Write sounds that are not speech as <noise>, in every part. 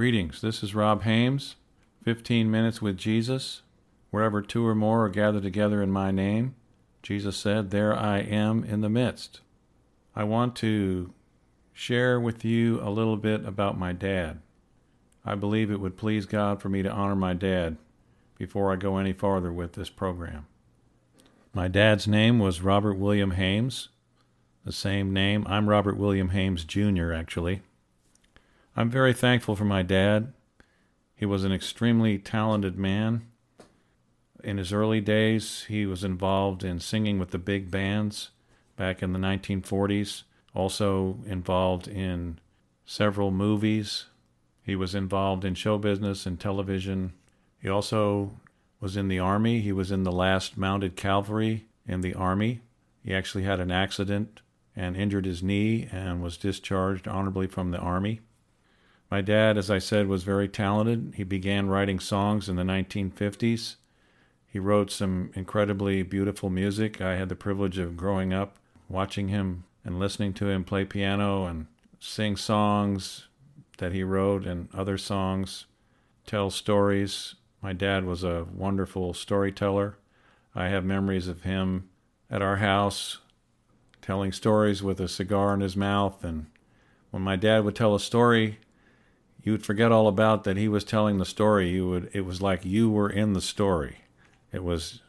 Greetings, this is Rob Haymes, 15 Minutes with Jesus. Wherever two or more are gathered together in my name, Jesus said, There I am in the midst. I want to share with you a little bit about my dad. I believe it would please God for me to honor my dad before I go any farther with this program. My dad's name was Robert William Haymes, the same name. I'm Robert William Haymes Jr., actually. I'm very thankful for my dad. He was an extremely talented man. In his early days, he was involved in singing with the big bands back in the 1940s, also involved in several movies. He was involved in show business and television. He also was in the Army. He was in the last Mounted Cavalry in the Army. He actually had an accident and injured his knee and was discharged honorably from the Army. My dad, as I said, was very talented. He began writing songs in the 1950s. He wrote some incredibly beautiful music. I had the privilege of growing up watching him and listening to him play piano and sing songs that he wrote and other songs, tell stories. My dad was a wonderful storyteller. I have memories of him at our house telling stories with a cigar in his mouth. And when my dad would tell a story, you would forget all about that he was telling the story. You would it was like you were in the story. It was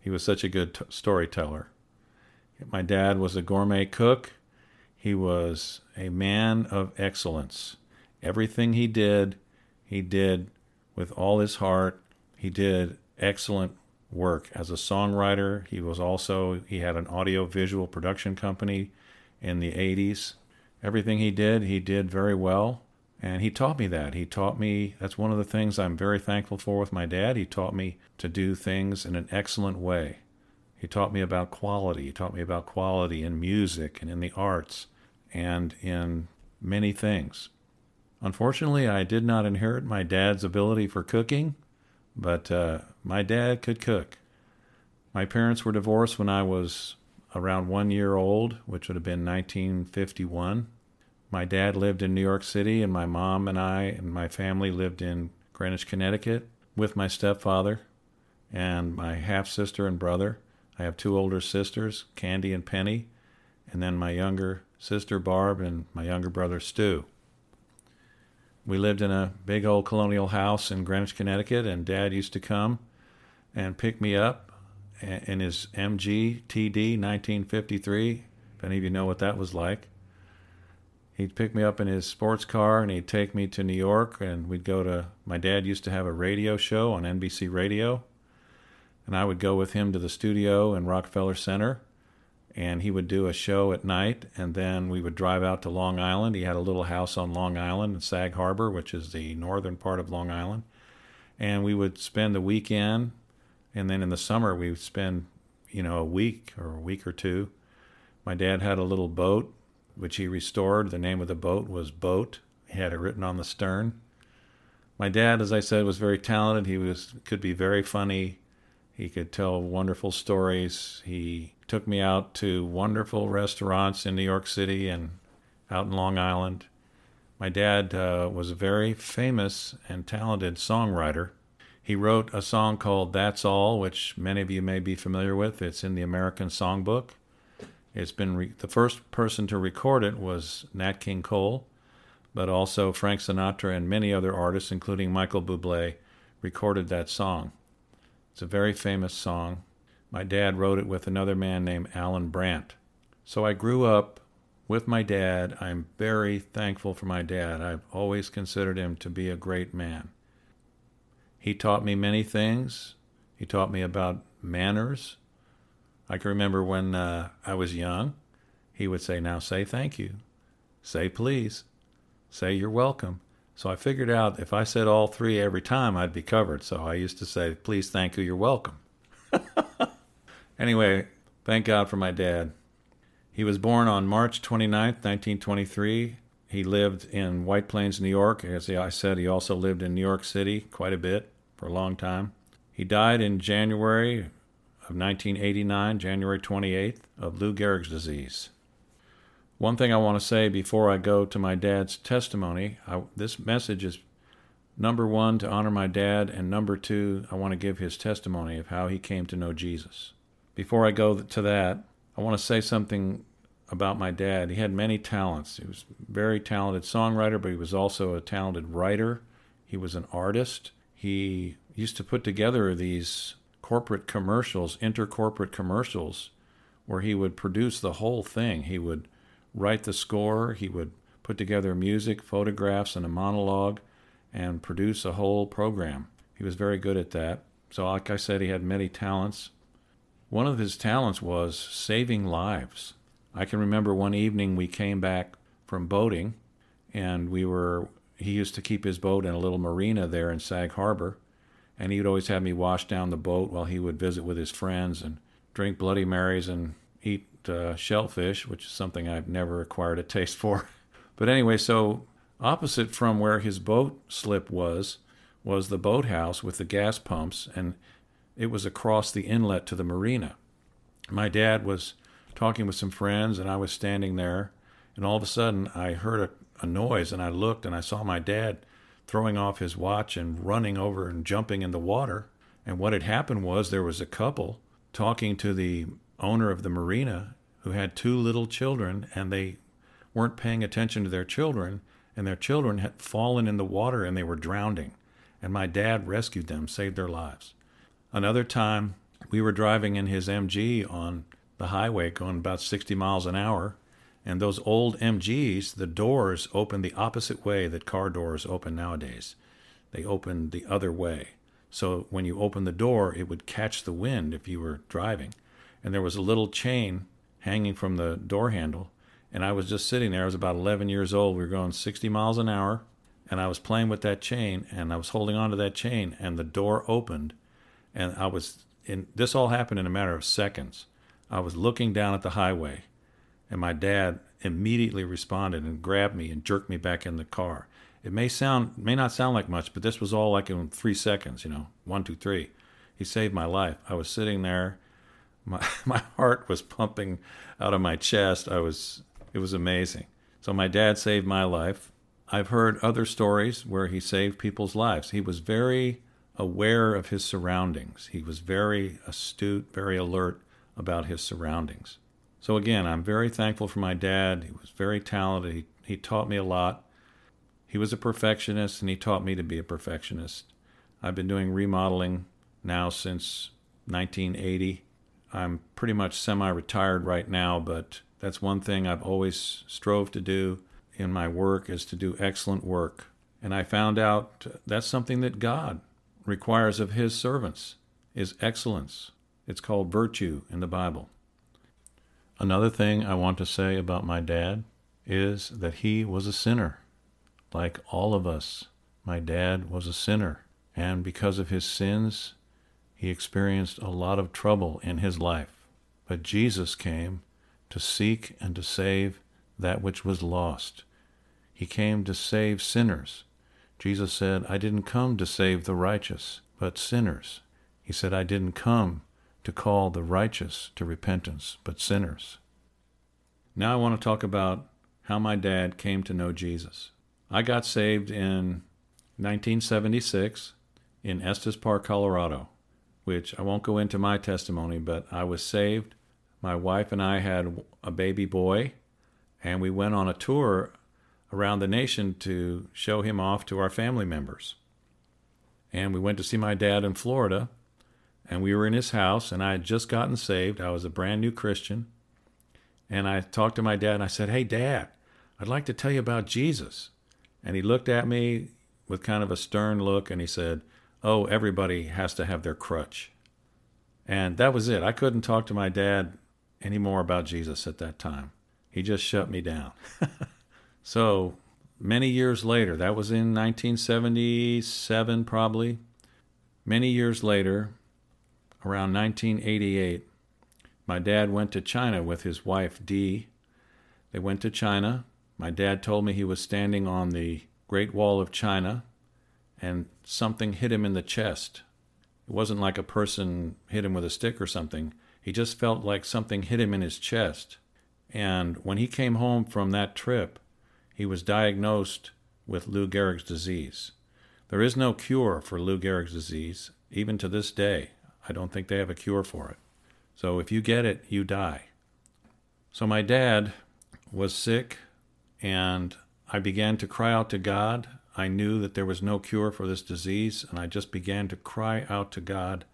he was such a good t- storyteller. My dad was a gourmet cook. He was a man of excellence. Everything he did, he did with all his heart. He did excellent work as a songwriter. He was also he had an audio visual production company in the 80s. Everything he did, he did very well. And he taught me that. He taught me that's one of the things I'm very thankful for with my dad. He taught me to do things in an excellent way. He taught me about quality. He taught me about quality in music and in the arts and in many things. Unfortunately, I did not inherit my dad's ability for cooking, but uh, my dad could cook. My parents were divorced when I was around one year old, which would have been 1951. My dad lived in New York City, and my mom and I and my family lived in Greenwich, Connecticut with my stepfather and my half sister and brother. I have two older sisters, Candy and Penny, and then my younger sister Barb and my younger brother Stu. We lived in a big old colonial house in Greenwich, Connecticut, and Dad used to come and pick me up in his MG TD 1953. If any of you know what that was like, he'd pick me up in his sports car and he'd take me to New York, and we'd go to. My dad used to have a radio show on NBC Radio, and I would go with him to the studio in Rockefeller Center and he would do a show at night and then we would drive out to Long Island. He had a little house on Long Island in Sag Harbor, which is the northern part of Long Island. And we would spend the weekend and then in the summer we would spend, you know, a week or a week or two. My dad had a little boat which he restored. The name of the boat was Boat. He had it written on the stern. My dad, as I said, was very talented. He was could be very funny. He could tell wonderful stories. He took me out to wonderful restaurants in New York City and out in Long Island. My dad uh, was a very famous and talented songwriter. He wrote a song called That's All, which many of you may be familiar with. It's in the American Songbook. It's been re- the first person to record it was Nat King Cole, but also Frank Sinatra and many other artists, including Michael Bublé, recorded that song. It's a very famous song. My dad wrote it with another man named Alan Brandt. So I grew up with my dad. I'm very thankful for my dad. I've always considered him to be a great man. He taught me many things. He taught me about manners. I can remember when uh, I was young, he would say, Now say thank you, say please, say you're welcome. So I figured out if I said all three every time, I'd be covered. So I used to say, Please, thank you, you're welcome. <laughs> Anyway, thank God for my dad. He was born on March 29, 1923. He lived in White Plains, New York. As I said, he also lived in New York City quite a bit for a long time. He died in January of 1989, January 28th, of Lou Gehrig's disease. One thing I want to say before I go to my dad's testimony I, this message is number one, to honor my dad, and number two, I want to give his testimony of how he came to know Jesus. Before I go to that, I want to say something about my dad. He had many talents. He was a very talented songwriter, but he was also a talented writer. He was an artist. He used to put together these corporate commercials, intercorporate commercials, where he would produce the whole thing. He would write the score, he would put together music, photographs, and a monologue, and produce a whole program. He was very good at that. So, like I said, he had many talents. One of his talents was saving lives. I can remember one evening we came back from boating, and we were. He used to keep his boat in a little marina there in Sag Harbor, and he would always have me wash down the boat while he would visit with his friends and drink Bloody Marys and eat uh, shellfish, which is something I've never acquired a taste for. <laughs> but anyway, so opposite from where his boat slip was, was the boathouse with the gas pumps, and it was across the inlet to the marina. My dad was talking with some friends, and I was standing there, and all of a sudden I heard a, a noise, and I looked, and I saw my dad throwing off his watch and running over and jumping in the water. And what had happened was there was a couple talking to the owner of the marina who had two little children, and they weren't paying attention to their children, and their children had fallen in the water and they were drowning. And my dad rescued them, saved their lives. Another time, we were driving in his MG on the highway going about 60 miles an hour, and those old MGs, the doors open the opposite way that car doors open nowadays. They open the other way. So when you open the door, it would catch the wind if you were driving. And there was a little chain hanging from the door handle. And I was just sitting there. I was about 11 years old. We were going 60 miles an hour. And I was playing with that chain and I was holding on to that chain. And the door opened. And I was in this all happened in a matter of seconds. I was looking down at the highway and my dad immediately responded and grabbed me and jerked me back in the car. It may sound may not sound like much, but this was all like in three seconds, you know, one, two, three. He saved my life. I was sitting there, my <laughs> my heart was pumping out of my chest. I was it was amazing. So my dad saved my life. I've heard other stories where he saved people's lives. He was very aware of his surroundings. He was very astute, very alert about his surroundings. So again, I'm very thankful for my dad. He was very talented. He, he taught me a lot. He was a perfectionist and he taught me to be a perfectionist. I've been doing remodeling now since 1980. I'm pretty much semi retired right now, but that's one thing I've always strove to do in my work is to do excellent work. And I found out that's something that God requires of his servants is excellence. It's called virtue in the Bible. Another thing I want to say about my dad is that he was a sinner. Like all of us, my dad was a sinner. And because of his sins, he experienced a lot of trouble in his life. But Jesus came to seek and to save that which was lost. He came to save sinners. Jesus said, I didn't come to save the righteous, but sinners. He said, I didn't come to call the righteous to repentance, but sinners. Now I want to talk about how my dad came to know Jesus. I got saved in 1976 in Estes Park, Colorado, which I won't go into my testimony, but I was saved. My wife and I had a baby boy, and we went on a tour around the nation to show him off to our family members. And we went to see my dad in Florida, and we were in his house, and I had just gotten saved. I was a brand new Christian. And I talked to my dad, and I said, Hey, Dad, I'd like to tell you about Jesus. And he looked at me with kind of a stern look, and he said, Oh, everybody has to have their crutch. And that was it. I couldn't talk to my dad anymore about Jesus at that time. He just shut me down. <laughs> so many years later, that was in 1977 probably. Many years later, around 1988, my dad went to China with his wife, Dee. They went to China. My dad told me he was standing on the Great Wall of China and something hit him in the chest. It wasn't like a person hit him with a stick or something. He just felt like something hit him in his chest. And when he came home from that trip, he was diagnosed with Lou Gehrig's disease. There is no cure for Lou Gehrig's disease, even to this day. I don't think they have a cure for it. So if you get it, you die. So my dad was sick, and I began to cry out to God. I knew that there was no cure for this disease, and I just began to cry out to God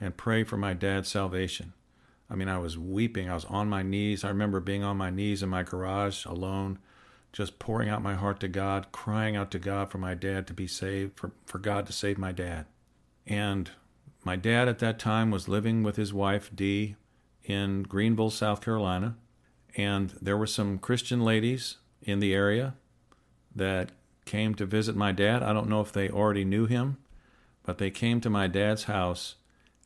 and pray for my dad's salvation. I mean, I was weeping. I was on my knees. I remember being on my knees in my garage alone, just pouring out my heart to God, crying out to God for my dad to be saved, for, for God to save my dad. And my dad at that time was living with his wife, Dee, in Greenville, South Carolina. And there were some Christian ladies in the area that came to visit my dad. I don't know if they already knew him, but they came to my dad's house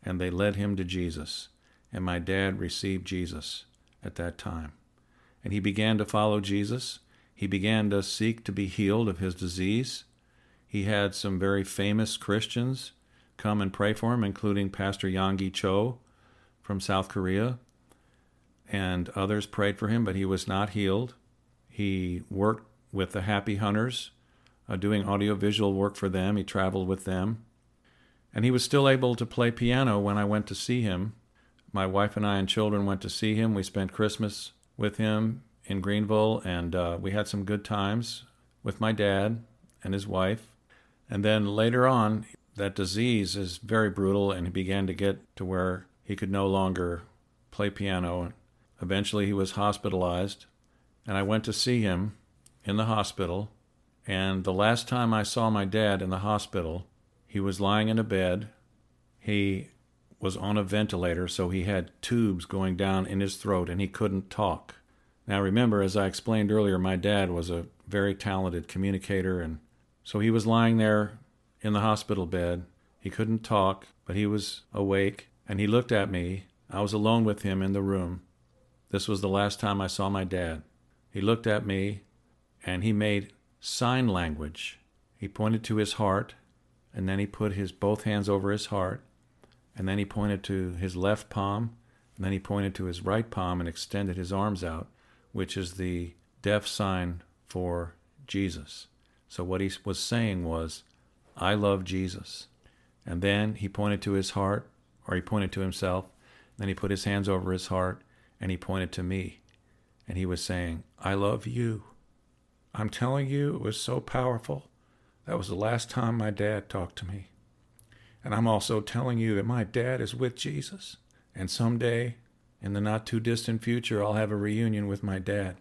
and they led him to Jesus. And my dad received Jesus at that time. And he began to follow Jesus. He began to seek to be healed of his disease. He had some very famous Christians come and pray for him, including Pastor Yonggi Cho from South Korea. And others prayed for him, but he was not healed. He worked with the Happy Hunters, uh, doing audiovisual work for them. He traveled with them. And he was still able to play piano when I went to see him. My wife and I and children went to see him. We spent Christmas with him in Greenville, and uh, we had some good times with my dad and his wife. And then later on, that disease is very brutal, and he began to get to where he could no longer play piano. Eventually, he was hospitalized, and I went to see him in the hospital. And the last time I saw my dad in the hospital, he was lying in a bed. He was on a ventilator, so he had tubes going down in his throat and he couldn't talk. Now, remember, as I explained earlier, my dad was a very talented communicator, and so he was lying there in the hospital bed. He couldn't talk, but he was awake, and he looked at me. I was alone with him in the room. This was the last time I saw my dad. He looked at me, and he made sign language. He pointed to his heart, and then he put his both hands over his heart, and then he pointed to his left palm, and then he pointed to his right palm and extended his arms out, which is the deaf sign for Jesus. So what he was saying was, I love Jesus. And then he pointed to his heart, or he pointed to himself. Then he put his hands over his heart and he pointed to me. And he was saying, I love you. I'm telling you, it was so powerful. That was the last time my dad talked to me. And I'm also telling you that my dad is with Jesus. And someday, in the not too distant future, I'll have a reunion with my dad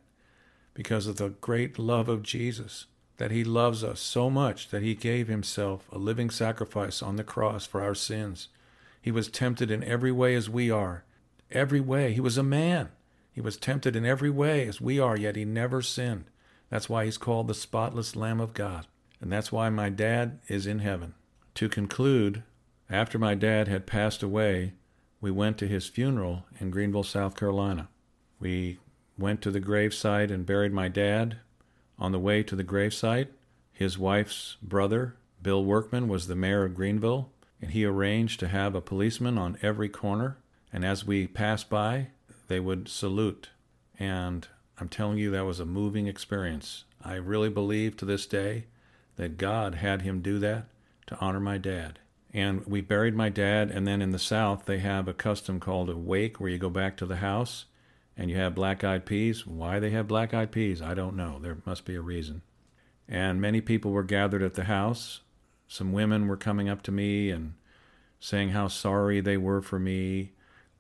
because of the great love of Jesus that he loves us so much that he gave himself a living sacrifice on the cross for our sins. He was tempted in every way as we are. Every way. He was a man. He was tempted in every way as we are, yet he never sinned. That's why he's called the spotless Lamb of God. And that's why my dad is in heaven. To conclude, after my dad had passed away, we went to his funeral in Greenville, South Carolina. We went to the gravesite and buried my dad. On the way to the gravesite, his wife's brother, Bill Workman, was the mayor of Greenville, and he arranged to have a policeman on every corner. And as we passed by, they would salute. And I'm telling you, that was a moving experience. I really believe to this day that God had him do that to honor my dad. And we buried my dad, and then in the South, they have a custom called a wake where you go back to the house and you have black eyed peas. Why they have black eyed peas, I don't know. There must be a reason. And many people were gathered at the house. Some women were coming up to me and saying how sorry they were for me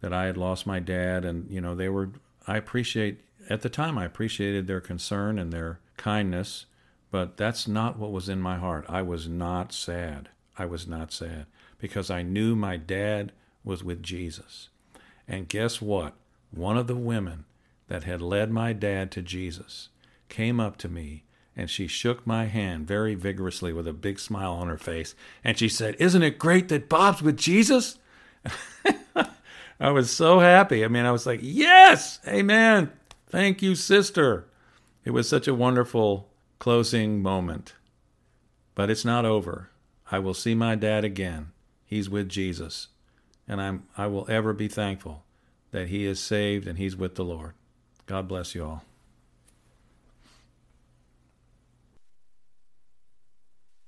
that I had lost my dad. And, you know, they were, I appreciate, at the time, I appreciated their concern and their kindness, but that's not what was in my heart. I was not sad. I was not sad because I knew my dad was with Jesus. And guess what? One of the women that had led my dad to Jesus came up to me and she shook my hand very vigorously with a big smile on her face. And she said, Isn't it great that Bob's with Jesus? <laughs> I was so happy. I mean, I was like, Yes, amen. Thank you, sister. It was such a wonderful closing moment. But it's not over. I will see my dad again. He's with Jesus. And I'm, I will ever be thankful that he is saved and he's with the Lord. God bless you all.